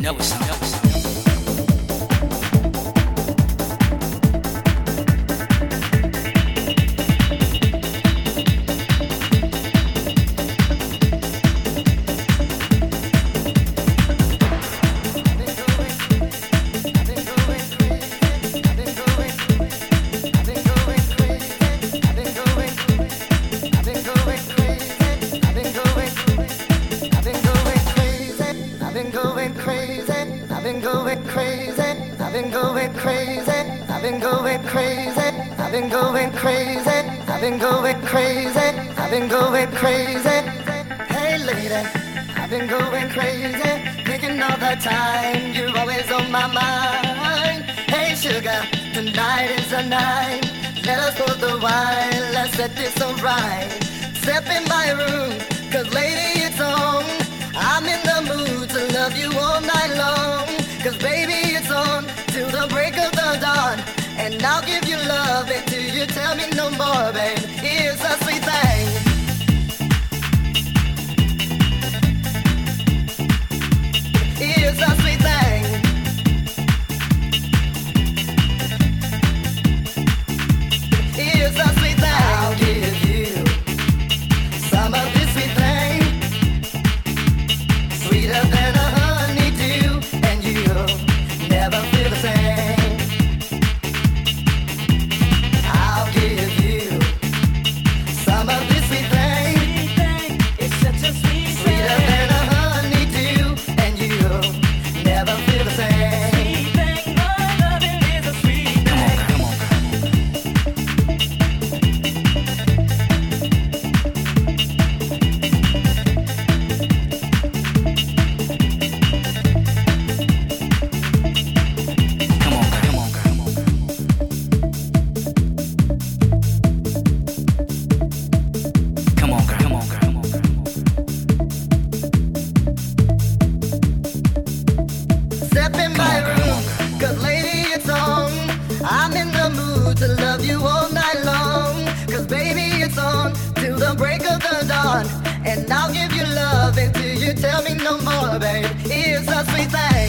know it's not. I've been going crazy. I've been going crazy. I've been going crazy. I've been going crazy. I've been going crazy. Hey lady, I've been going crazy. Thinking all the time. You're always on my mind. Hey sugar, tonight is the night. Let us pour the wine. Let's set this alright. Step in my room, cause lady it's on. I'm in the mood to love you all. Cause baby it's on till the break of the dawn. And I'll give you to love you all night long. Cause baby it's on till the break of the dawn. And I'll give you love until you tell me no more, babe. Here's a sweet thing.